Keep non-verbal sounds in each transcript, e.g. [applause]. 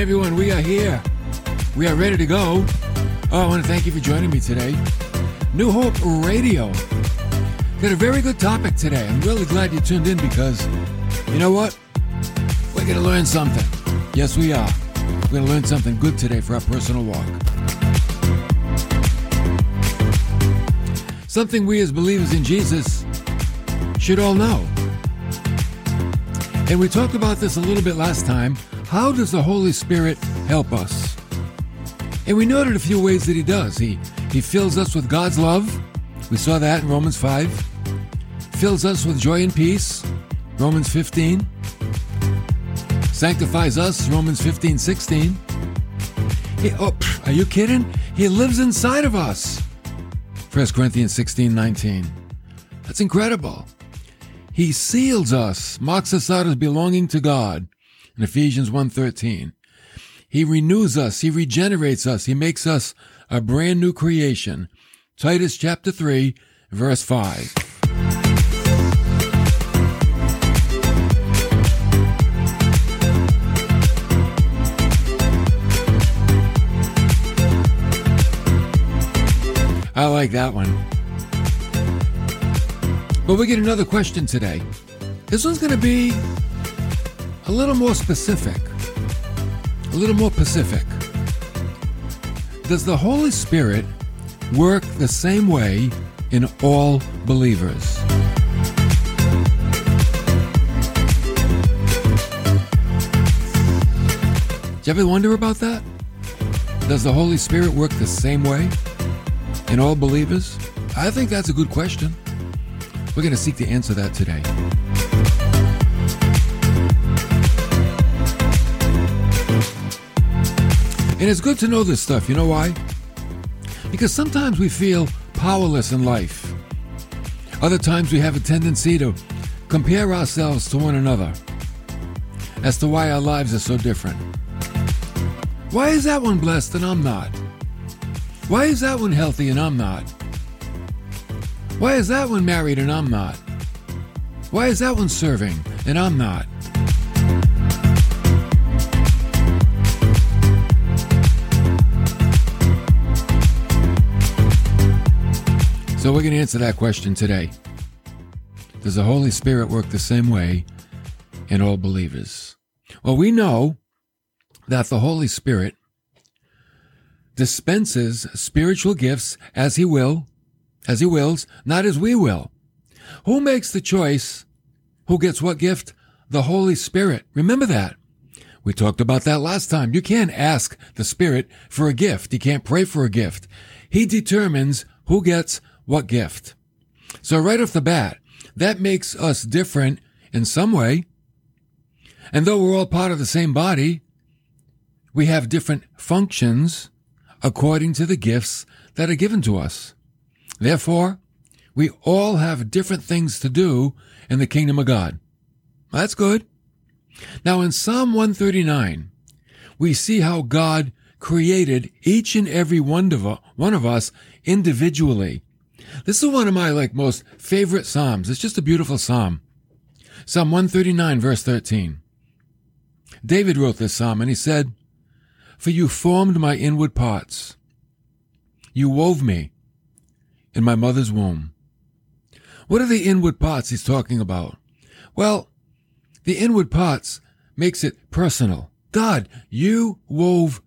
Everyone, we are here. We are ready to go. Oh, I want to thank you for joining me today. New Hope Radio. Got a very good topic today. I'm really glad you tuned in because you know what? We're going to learn something. Yes, we are. We're going to learn something good today for our personal walk. Something we as believers in Jesus should all know. And we talked about this a little bit last time. How does the Holy Spirit help us? And we noted a few ways that He does. He, he fills us with God's love. We saw that in Romans 5. Fills us with joy and peace. Romans 15. Sanctifies us. Romans 15, 16. He, oh, are you kidding? He lives inside of us. 1 Corinthians 16, 19. That's incredible. He seals us, marks us out as belonging to God in Ephesians 1:13. He renews us, he regenerates us, he makes us a brand new creation. Titus chapter 3, verse 5. I like that one. But we get another question today. This one's going to be a little more specific, a little more Pacific. Does the Holy Spirit work the same way in all believers? Do you ever wonder about that? Does the Holy Spirit work the same way in all believers? I think that's a good question. We're going to seek to answer that today. And it's good to know this stuff. You know why? Because sometimes we feel powerless in life. Other times we have a tendency to compare ourselves to one another as to why our lives are so different. Why is that one blessed and I'm not? Why is that one healthy and I'm not? Why is that one married and I'm not? Why is that one serving and I'm not? So we're going to answer that question today. Does the Holy Spirit work the same way in all believers? Well, we know that the Holy Spirit dispenses spiritual gifts as he will, as he wills, not as we will. Who makes the choice? Who gets what gift? The Holy Spirit. Remember that. We talked about that last time. You can't ask the Spirit for a gift. You can't pray for a gift. He determines who gets what gift? So right off the bat, that makes us different in some way. And though we're all part of the same body, we have different functions according to the gifts that are given to us. Therefore, we all have different things to do in the kingdom of God. That's good. Now in Psalm 139, we see how God created each and every one of, us individually this is one of my like most favorite psalms. It's just a beautiful psalm. Psalm 139 verse 13. David wrote this psalm and he said, For you formed my inward parts. You wove me in my mother's womb. What are the inward parts he's talking about? Well, the inward parts makes it personal. God, you wove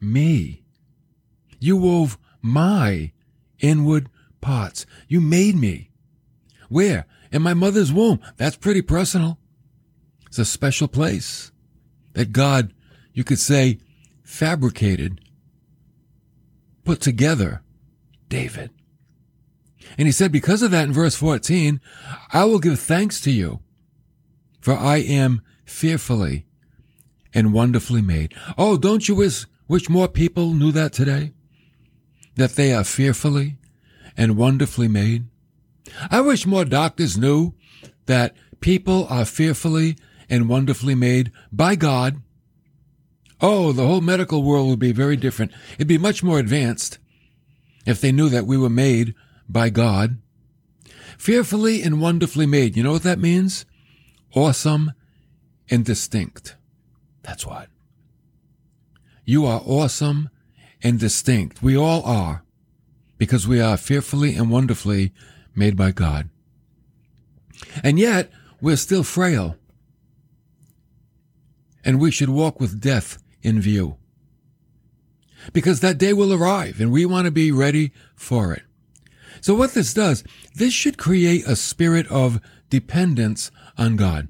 me. You wove my inward parts. You made me. Where? In my mother's womb. That's pretty personal. It's a special place that God, you could say, fabricated, put together David. And he said, because of that in verse 14, I will give thanks to you, for I am fearfully and wonderfully made. Oh, don't you wish, wish more people knew that today? That they are fearfully and wonderfully made? I wish more doctors knew that people are fearfully and wonderfully made by God. Oh, the whole medical world would be very different. It'd be much more advanced if they knew that we were made by God. Fearfully and wonderfully made. You know what that means? Awesome and distinct. That's what. You are awesome and distinct. We all are because we are fearfully and wonderfully made by God. And yet, we're still frail. And we should walk with death in view. Because that day will arrive and we want to be ready for it. So what this does, this should create a spirit of dependence on God.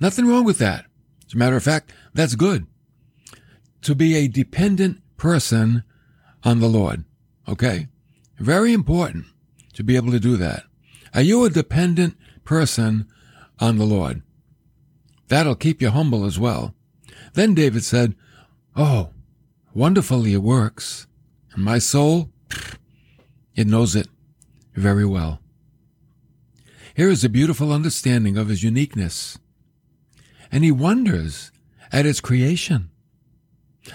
Nothing wrong with that. As a matter of fact, that's good. To be a dependent person on the Lord. Okay? Very important to be able to do that. Are you a dependent person on the Lord? That'll keep you humble as well. Then David said, Oh, wonderfully it works. And my soul, it knows it very well. Here is a beautiful understanding of his uniqueness. And he wonders at its creation.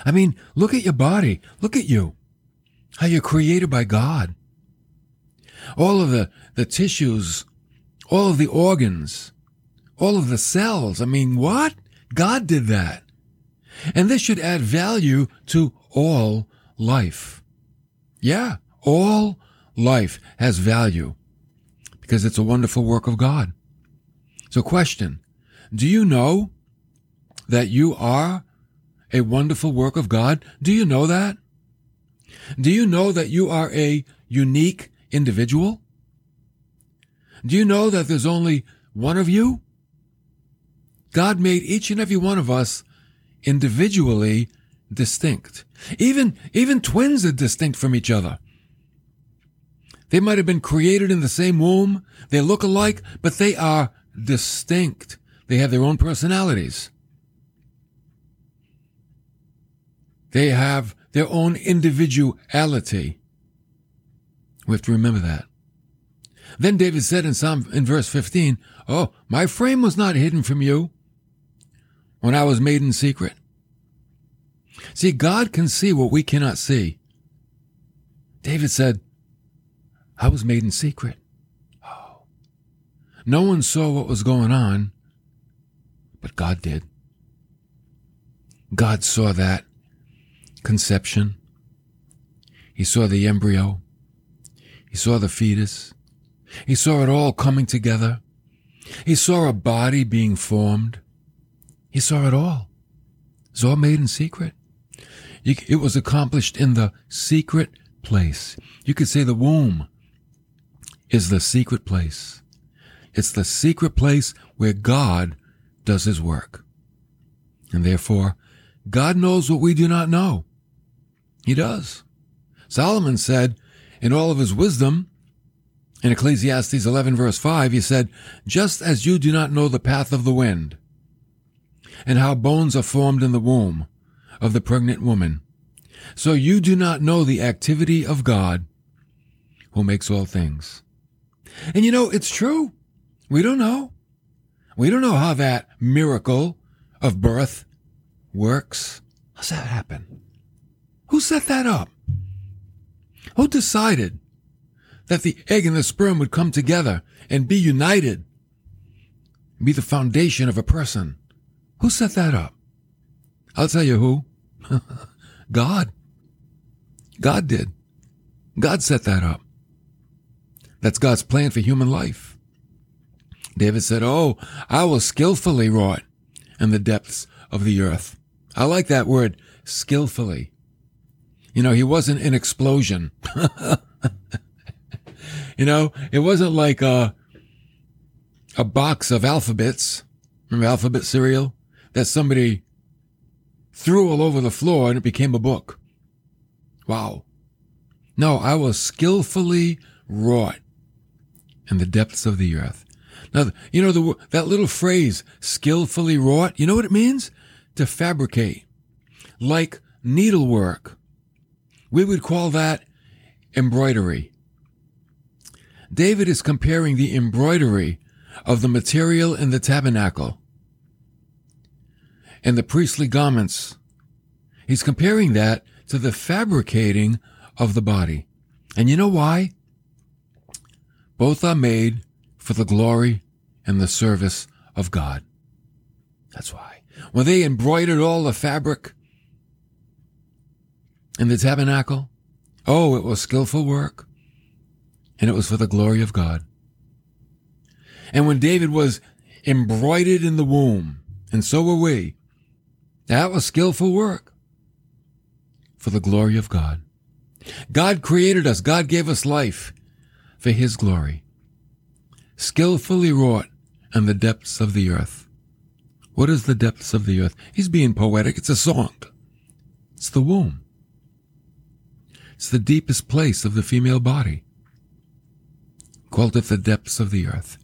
I mean, look at your body. Look at you. How you're created by God. All of the, the tissues, all of the organs, all of the cells. I mean, what? God did that. And this should add value to all life. Yeah, all life has value because it's a wonderful work of God. So question, do you know that you are a wonderful work of God? Do you know that? Do you know that you are a unique individual? Do you know that there's only one of you? God made each and every one of us individually distinct. Even, even twins are distinct from each other. They might have been created in the same womb. They look alike, but they are distinct. They have their own personalities. They have their own individuality. We have to remember that. Then David said in Psalm, in verse 15, Oh, my frame was not hidden from you when I was made in secret. See, God can see what we cannot see. David said, I was made in secret. Oh. No one saw what was going on, but God did. God saw that conception. He saw the embryo. He saw the fetus. He saw it all coming together. He saw a body being formed. He saw it all. It was all made in secret. It was accomplished in the secret place. You could say the womb is the secret place. It's the secret place where God does his work. And therefore, God knows what we do not know. He does. Solomon said, in all of his wisdom, in Ecclesiastes 11 verse 5, he said, just as you do not know the path of the wind, and how bones are formed in the womb of the pregnant woman, so you do not know the activity of God who makes all things. And you know, it's true. We don't know. We don't know how that miracle of birth works. How's that happen? Who set that up? Who decided that the egg and the sperm would come together and be united, be the foundation of a person? Who set that up? I'll tell you who. [laughs] God. God did. God set that up. That's God's plan for human life. David said, Oh, I was skillfully wrought in the depths of the earth. I like that word, skillfully. You know, he wasn't an explosion. [laughs] you know, it wasn't like a, a box of alphabets, remember alphabet cereal, that somebody threw all over the floor and it became a book. Wow. No, I was skillfully wrought in the depths of the earth. Now, you know, the, that little phrase, skillfully wrought, you know what it means? To fabricate. Like needlework we would call that embroidery. David is comparing the embroidery of the material in the tabernacle and the priestly garments. He's comparing that to the fabricating of the body. And you know why? Both are made for the glory and the service of God. That's why. When they embroidered all the fabric in the tabernacle? Oh, it was skillful work, and it was for the glory of God. And when David was embroidered in the womb, and so were we, that was skillful work for the glory of God. God created us. God gave us life for his glory. Skillfully wrought in the depths of the earth. What is the depths of the earth? He's being poetic. It's a song. It's the womb. It's the deepest place of the female body. Called it the depths of the earth.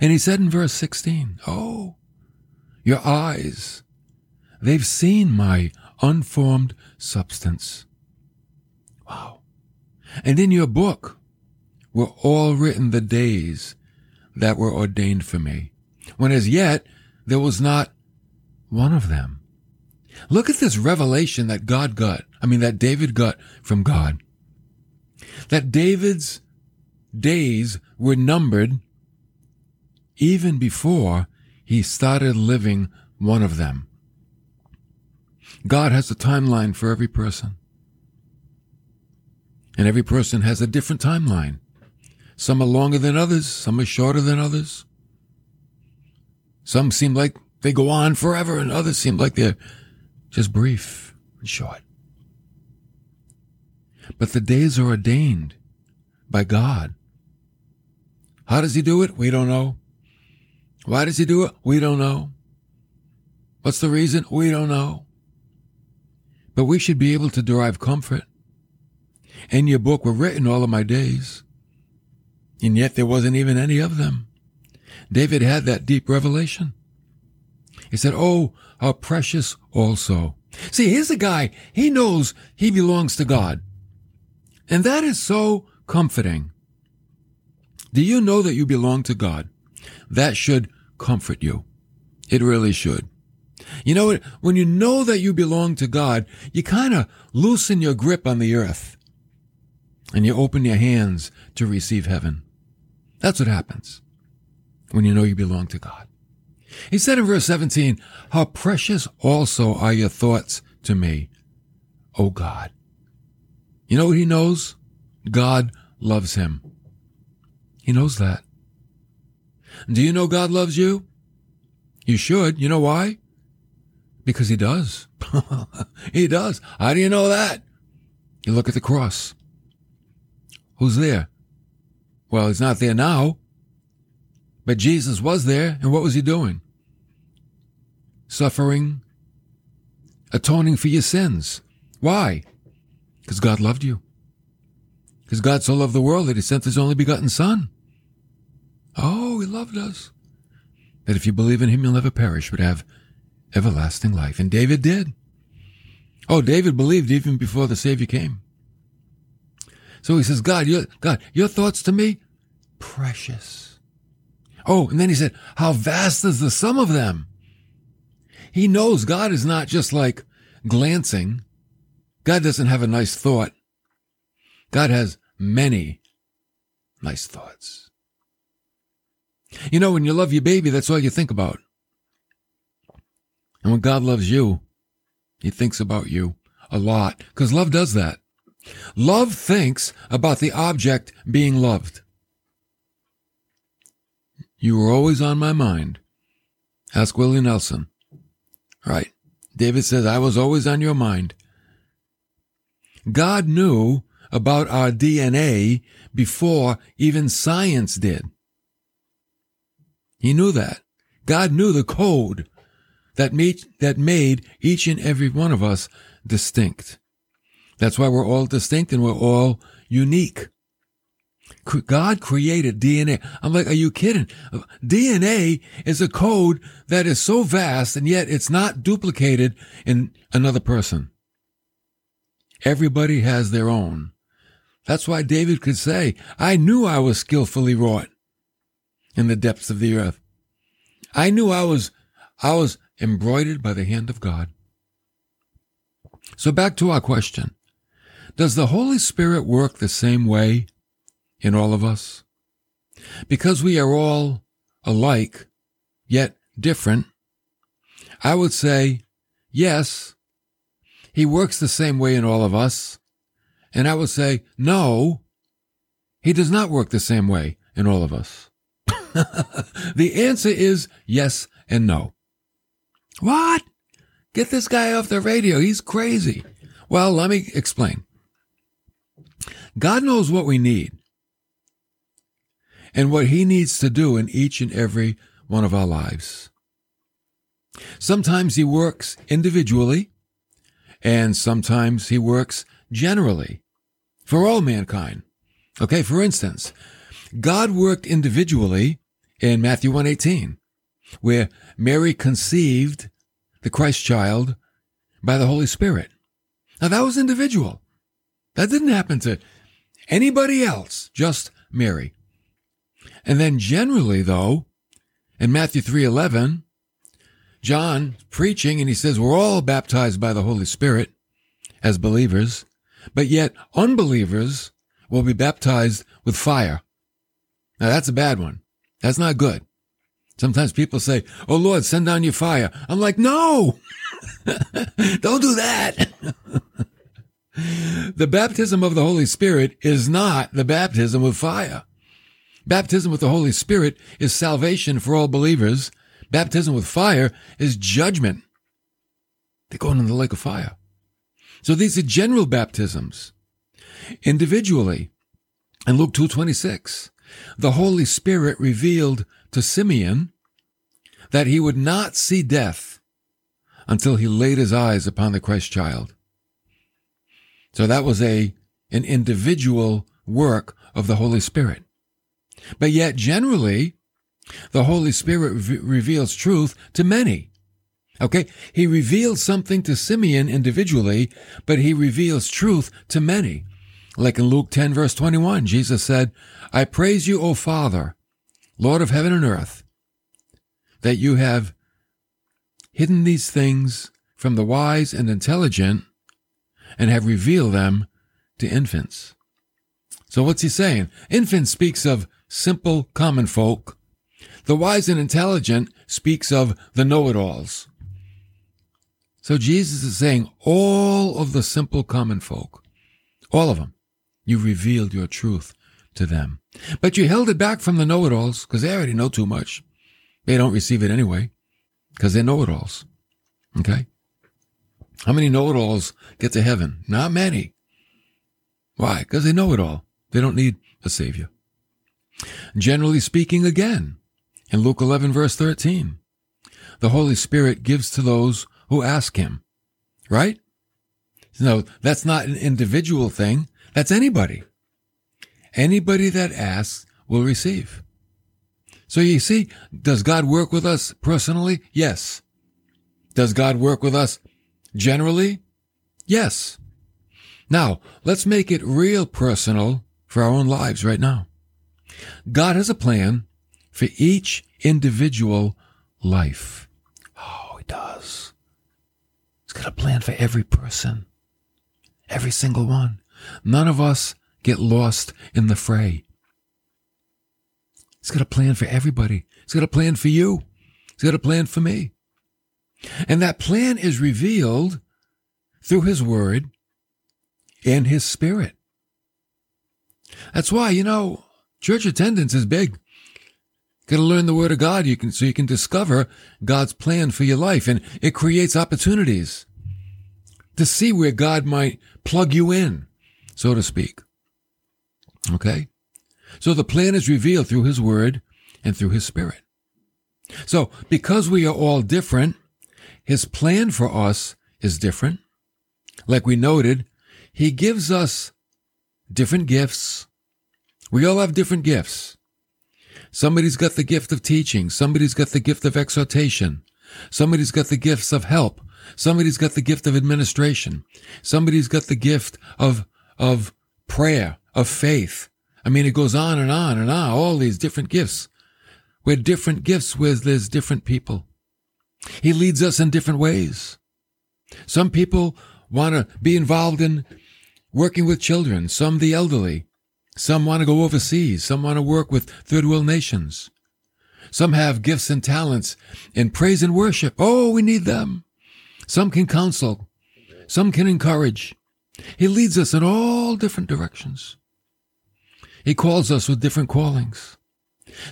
And he said in verse 16, Oh, your eyes, they've seen my unformed substance. Wow. And in your book were all written the days that were ordained for me, when as yet there was not one of them. Look at this revelation that God got, I mean, that David got from God. That David's days were numbered even before he started living one of them. God has a timeline for every person. And every person has a different timeline. Some are longer than others, some are shorter than others. Some seem like they go on forever, and others seem like they're just brief and short. But the days are ordained by God. How does he do it? We don't know. Why does he do it? We don't know. What's the reason? We don't know. But we should be able to derive comfort. In your book were written all of my days, and yet there wasn't even any of them. David had that deep revelation. He said, Oh, how precious also. See, here's a guy, he knows he belongs to God. And that is so comforting. Do you know that you belong to God? That should comfort you. It really should. You know, when you know that you belong to God, you kind of loosen your grip on the earth and you open your hands to receive heaven. That's what happens when you know you belong to God. He said in verse 17, How precious also are your thoughts to me, O God. You know what he knows? God loves him. He knows that. Do you know God loves you? You should. You know why? Because he does. [laughs] he does. How do you know that? You look at the cross. Who's there? Well, he's not there now. But Jesus was there, and what was he doing? Suffering, atoning for your sins. Why? Because God loved you. Because God so loved the world that he sent his only begotten Son. Oh, he loved us. That if you believe in him, you'll never perish, but have everlasting life. And David did. Oh, David believed even before the Savior came. So he says, God, your, God, your thoughts to me, precious. Oh, and then he said, how vast is the sum of them? He knows God is not just like glancing. God doesn't have a nice thought. God has many nice thoughts. You know, when you love your baby, that's all you think about. And when God loves you, he thinks about you a lot because love does that. Love thinks about the object being loved. You were always on my mind. Ask Willie Nelson. Right. David says, I was always on your mind. God knew about our DNA before even science did. He knew that. God knew the code that made, that made each and every one of us distinct. That's why we're all distinct and we're all unique. God created DNA. I'm like, are you kidding? DNA is a code that is so vast and yet it's not duplicated in another person. Everybody has their own. That's why David could say, I knew I was skillfully wrought in the depths of the earth. I knew I was, I was embroidered by the hand of God. So back to our question. Does the Holy Spirit work the same way in all of us? Because we are all alike, yet different, I would say yes. he works the same way in all of us? And I would say, no, he does not work the same way in all of us. [laughs] the answer is yes and no. What? Get this guy off the radio. He's crazy. Well, let me explain. God knows what we need and what he needs to do in each and every one of our lives. Sometimes he works individually and sometimes he works generally for all mankind. Okay, for instance, God worked individually in Matthew 118, where Mary conceived the Christ child by the Holy Spirit. Now that was individual. That didn't happen to anybody else, just Mary. And then generally though, in Matthew 3:11, John preaching and he says we're all baptized by the Holy Spirit as believers, but yet unbelievers will be baptized with fire. Now that's a bad one. That's not good. Sometimes people say, Oh Lord, send down your fire. I'm like, no, [laughs] don't do that. [laughs] the baptism of the Holy Spirit is not the baptism of fire. Baptism with the Holy Spirit is salvation for all believers. Baptism with fire is judgment. They're going in the lake of fire. So these are general baptisms. Individually, in Luke 2.26, the Holy Spirit revealed to Simeon that he would not see death until he laid his eyes upon the Christ child. So that was a, an individual work of the Holy Spirit. But yet generally, the Holy Spirit re- reveals truth to many. Okay. He reveals something to Simeon individually, but he reveals truth to many. Like in Luke 10 verse 21, Jesus said, I praise you, O Father, Lord of heaven and earth, that you have hidden these things from the wise and intelligent and have revealed them to infants. So what's he saying? Infant speaks of simple common folk. The wise and intelligent speaks of the know-it-alls. So Jesus is saying all of the simple common folk, all of them, you revealed your truth to them. But you held it back from the know-it-alls because they already know too much. They don't receive it anyway because they know-it-alls. Okay? How many know-it-alls get to heaven? Not many. Why? Because they know it all. They don't need a savior. Generally speaking, again, in Luke 11 verse 13, the Holy Spirit gives to those who ask him. Right? No, that's not an individual thing. That's anybody. Anybody that asks will receive. So you see, does God work with us personally? Yes. Does God work with us generally? Yes. Now, let's make it real personal for our own lives right now. God has a plan for each individual life. Oh, he does. He's got a plan for every person. Every single one. None of us get lost in the fray. He's got a plan for everybody. He's got a plan for you. He's got a plan for me. And that plan is revealed through his word and his spirit. That's why, you know, church attendance is big. Got to learn the word of God you can, so you can discover God's plan for your life and it creates opportunities to see where God might plug you in, so to speak. Okay? So the plan is revealed through his word and through his spirit. So because we are all different, his plan for us is different. Like we noted, he gives us different gifts. We all have different gifts. Somebody's got the gift of teaching. Somebody's got the gift of exhortation. Somebody's got the gifts of help. Somebody's got the gift of administration. Somebody's got the gift of, of prayer, of faith. I mean, it goes on and on and on, all these different gifts. We're different gifts where there's different people. He leads us in different ways. Some people want to be involved in working with children, some the elderly. Some want to go overseas. Some want to work with third world nations. Some have gifts and talents in praise and worship. Oh, we need them. Some can counsel. Some can encourage. He leads us in all different directions. He calls us with different callings.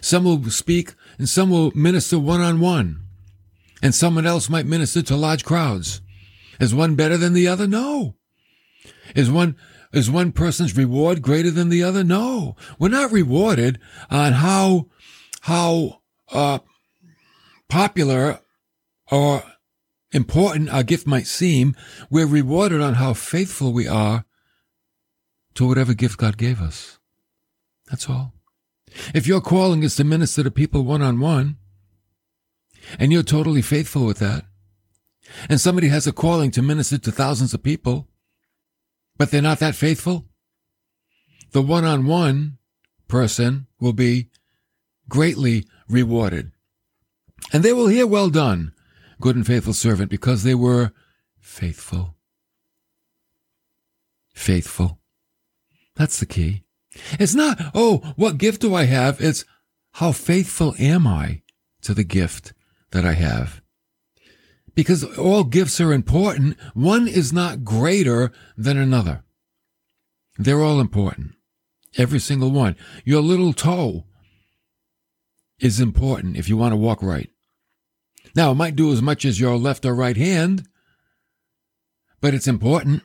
Some will speak and some will minister one on one. And someone else might minister to large crowds. Is one better than the other? No. Is one, is one person's reward greater than the other? No. We're not rewarded on how, how, uh, popular or important our gift might seem. We're rewarded on how faithful we are to whatever gift God gave us. That's all. If your calling is to minister to people one on one, and you're totally faithful with that, and somebody has a calling to minister to thousands of people, but they're not that faithful, the one on one person will be greatly rewarded. And they will hear, Well done, good and faithful servant, because they were faithful. Faithful. That's the key. It's not, oh, what gift do I have? It's how faithful am I to the gift that I have? Because all gifts are important. One is not greater than another. They're all important. Every single one. Your little toe is important if you want to walk right. Now, it might do as much as your left or right hand, but it's important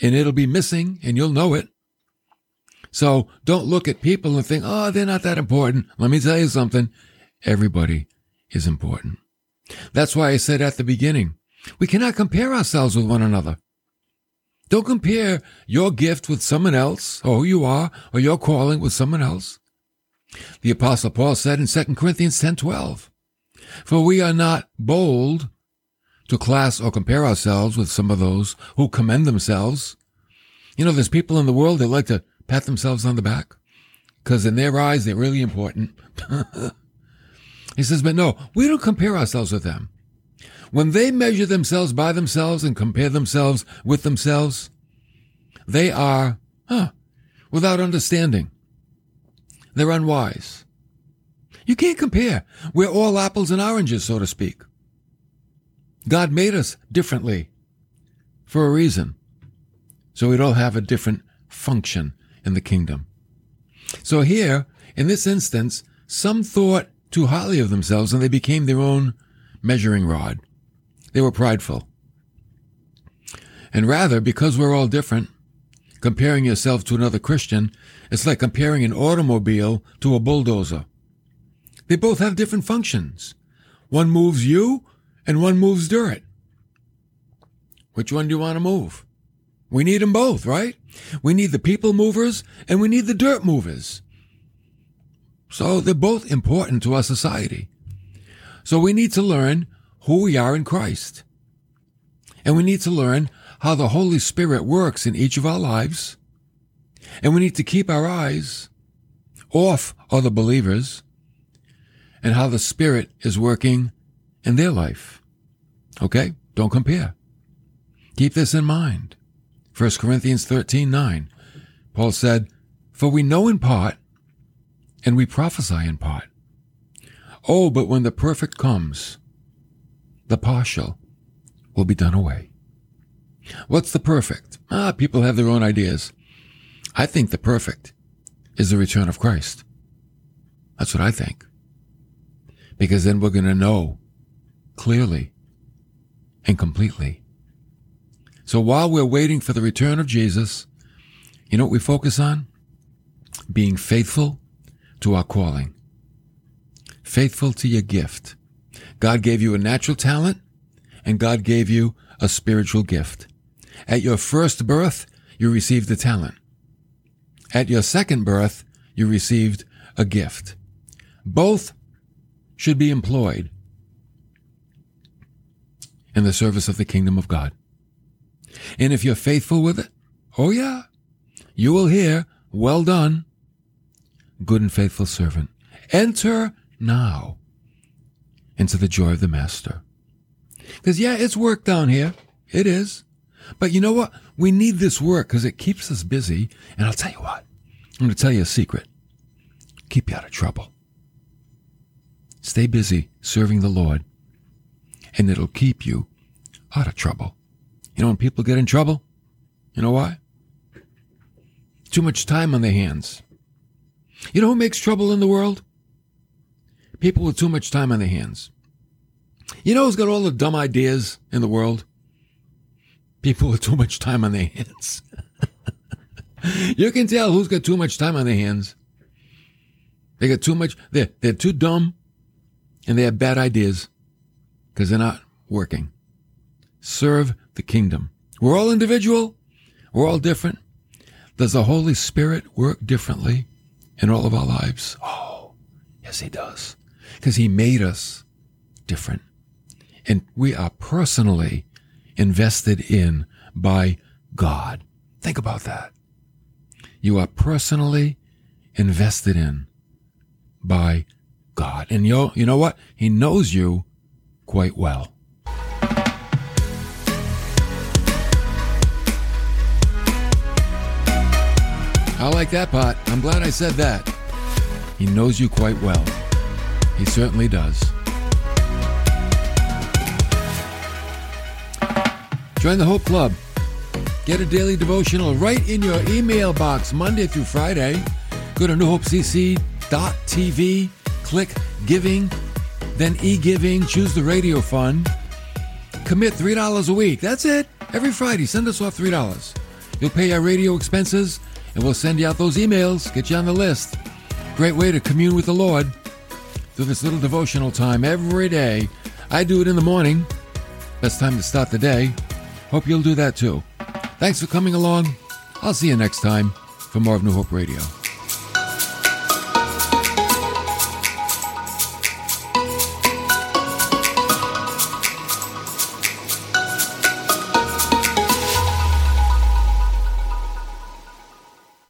and it'll be missing and you'll know it. So don't look at people and think, oh, they're not that important. Let me tell you something. Everybody is important. That's why I said at the beginning, we cannot compare ourselves with one another. Don't compare your gift with someone else, or who you are, or your calling with someone else. The apostle Paul said in 2 Corinthians 10:12, "For we are not bold to class or compare ourselves with some of those who commend themselves. You know, there's people in the world that like to pat themselves on the back because in their eyes, they're really important. [laughs] he says, but no, we don't compare ourselves with them. When they measure themselves by themselves and compare themselves with themselves, they are, huh, without understanding. They're unwise. You can't compare. We're all apples and oranges, so to speak. God made us differently for a reason. So we'd all have a different function in the kingdom. So here, in this instance, some thought too highly of themselves and they became their own measuring rod. They were prideful. And rather, because we're all different, comparing yourself to another Christian, it's like comparing an automobile to a bulldozer. They both have different functions. One moves you and one moves dirt. Which one do you want to move? We need them both, right? We need the people movers and we need the dirt movers. So they're both important to our society. So we need to learn who we are in Christ. And we need to learn how the Holy Spirit works in each of our lives. And we need to keep our eyes off other believers and how the Spirit is working in their life. Okay? Don't compare. Keep this in mind. 1 Corinthians 13 9. Paul said, For we know in part, and we prophesy in part. Oh, but when the perfect comes, the partial will be done away. What's the perfect? Ah, people have their own ideas. I think the perfect is the return of Christ. That's what I think. Because then we're going to know clearly and completely so while we're waiting for the return of Jesus, you know what we focus on? Being faithful to our calling. Faithful to your gift. God gave you a natural talent and God gave you a spiritual gift. At your first birth, you received a talent. At your second birth, you received a gift. Both should be employed in the service of the kingdom of God. And if you're faithful with it, oh yeah, you will hear, well done, good and faithful servant. Enter now into the joy of the master. Because yeah, it's work down here. It is. But you know what? We need this work because it keeps us busy. And I'll tell you what, I'm going to tell you a secret. Keep you out of trouble. Stay busy serving the Lord and it'll keep you out of trouble. You know, when people get in trouble, you know why? Too much time on their hands. You know who makes trouble in the world? People with too much time on their hands. You know who's got all the dumb ideas in the world? People with too much time on their hands. [laughs] you can tell who's got too much time on their hands. They got too much, they're, they're too dumb and they have bad ideas because they're not working. Serve the kingdom. We're all individual. We're all different. Does the Holy Spirit work differently in all of our lives? Oh, yes, He does. Because He made us different. And we are personally invested in by God. Think about that. You are personally invested in by God. And you, you know what? He knows you quite well. I like that part. I'm glad I said that. He knows you quite well. He certainly does. Join the Hope Club. Get a daily devotional right in your email box Monday through Friday. Go to newhopecc.tv, click giving, then e-giving, choose the radio fund. Commit $3 a week. That's it. Every Friday, send us off $3. You'll pay our radio expenses and we'll send you out those emails, get you on the list. Great way to commune with the Lord through this little devotional time every day. I do it in the morning. Best time to start the day. Hope you'll do that too. Thanks for coming along. I'll see you next time for more of New Hope Radio.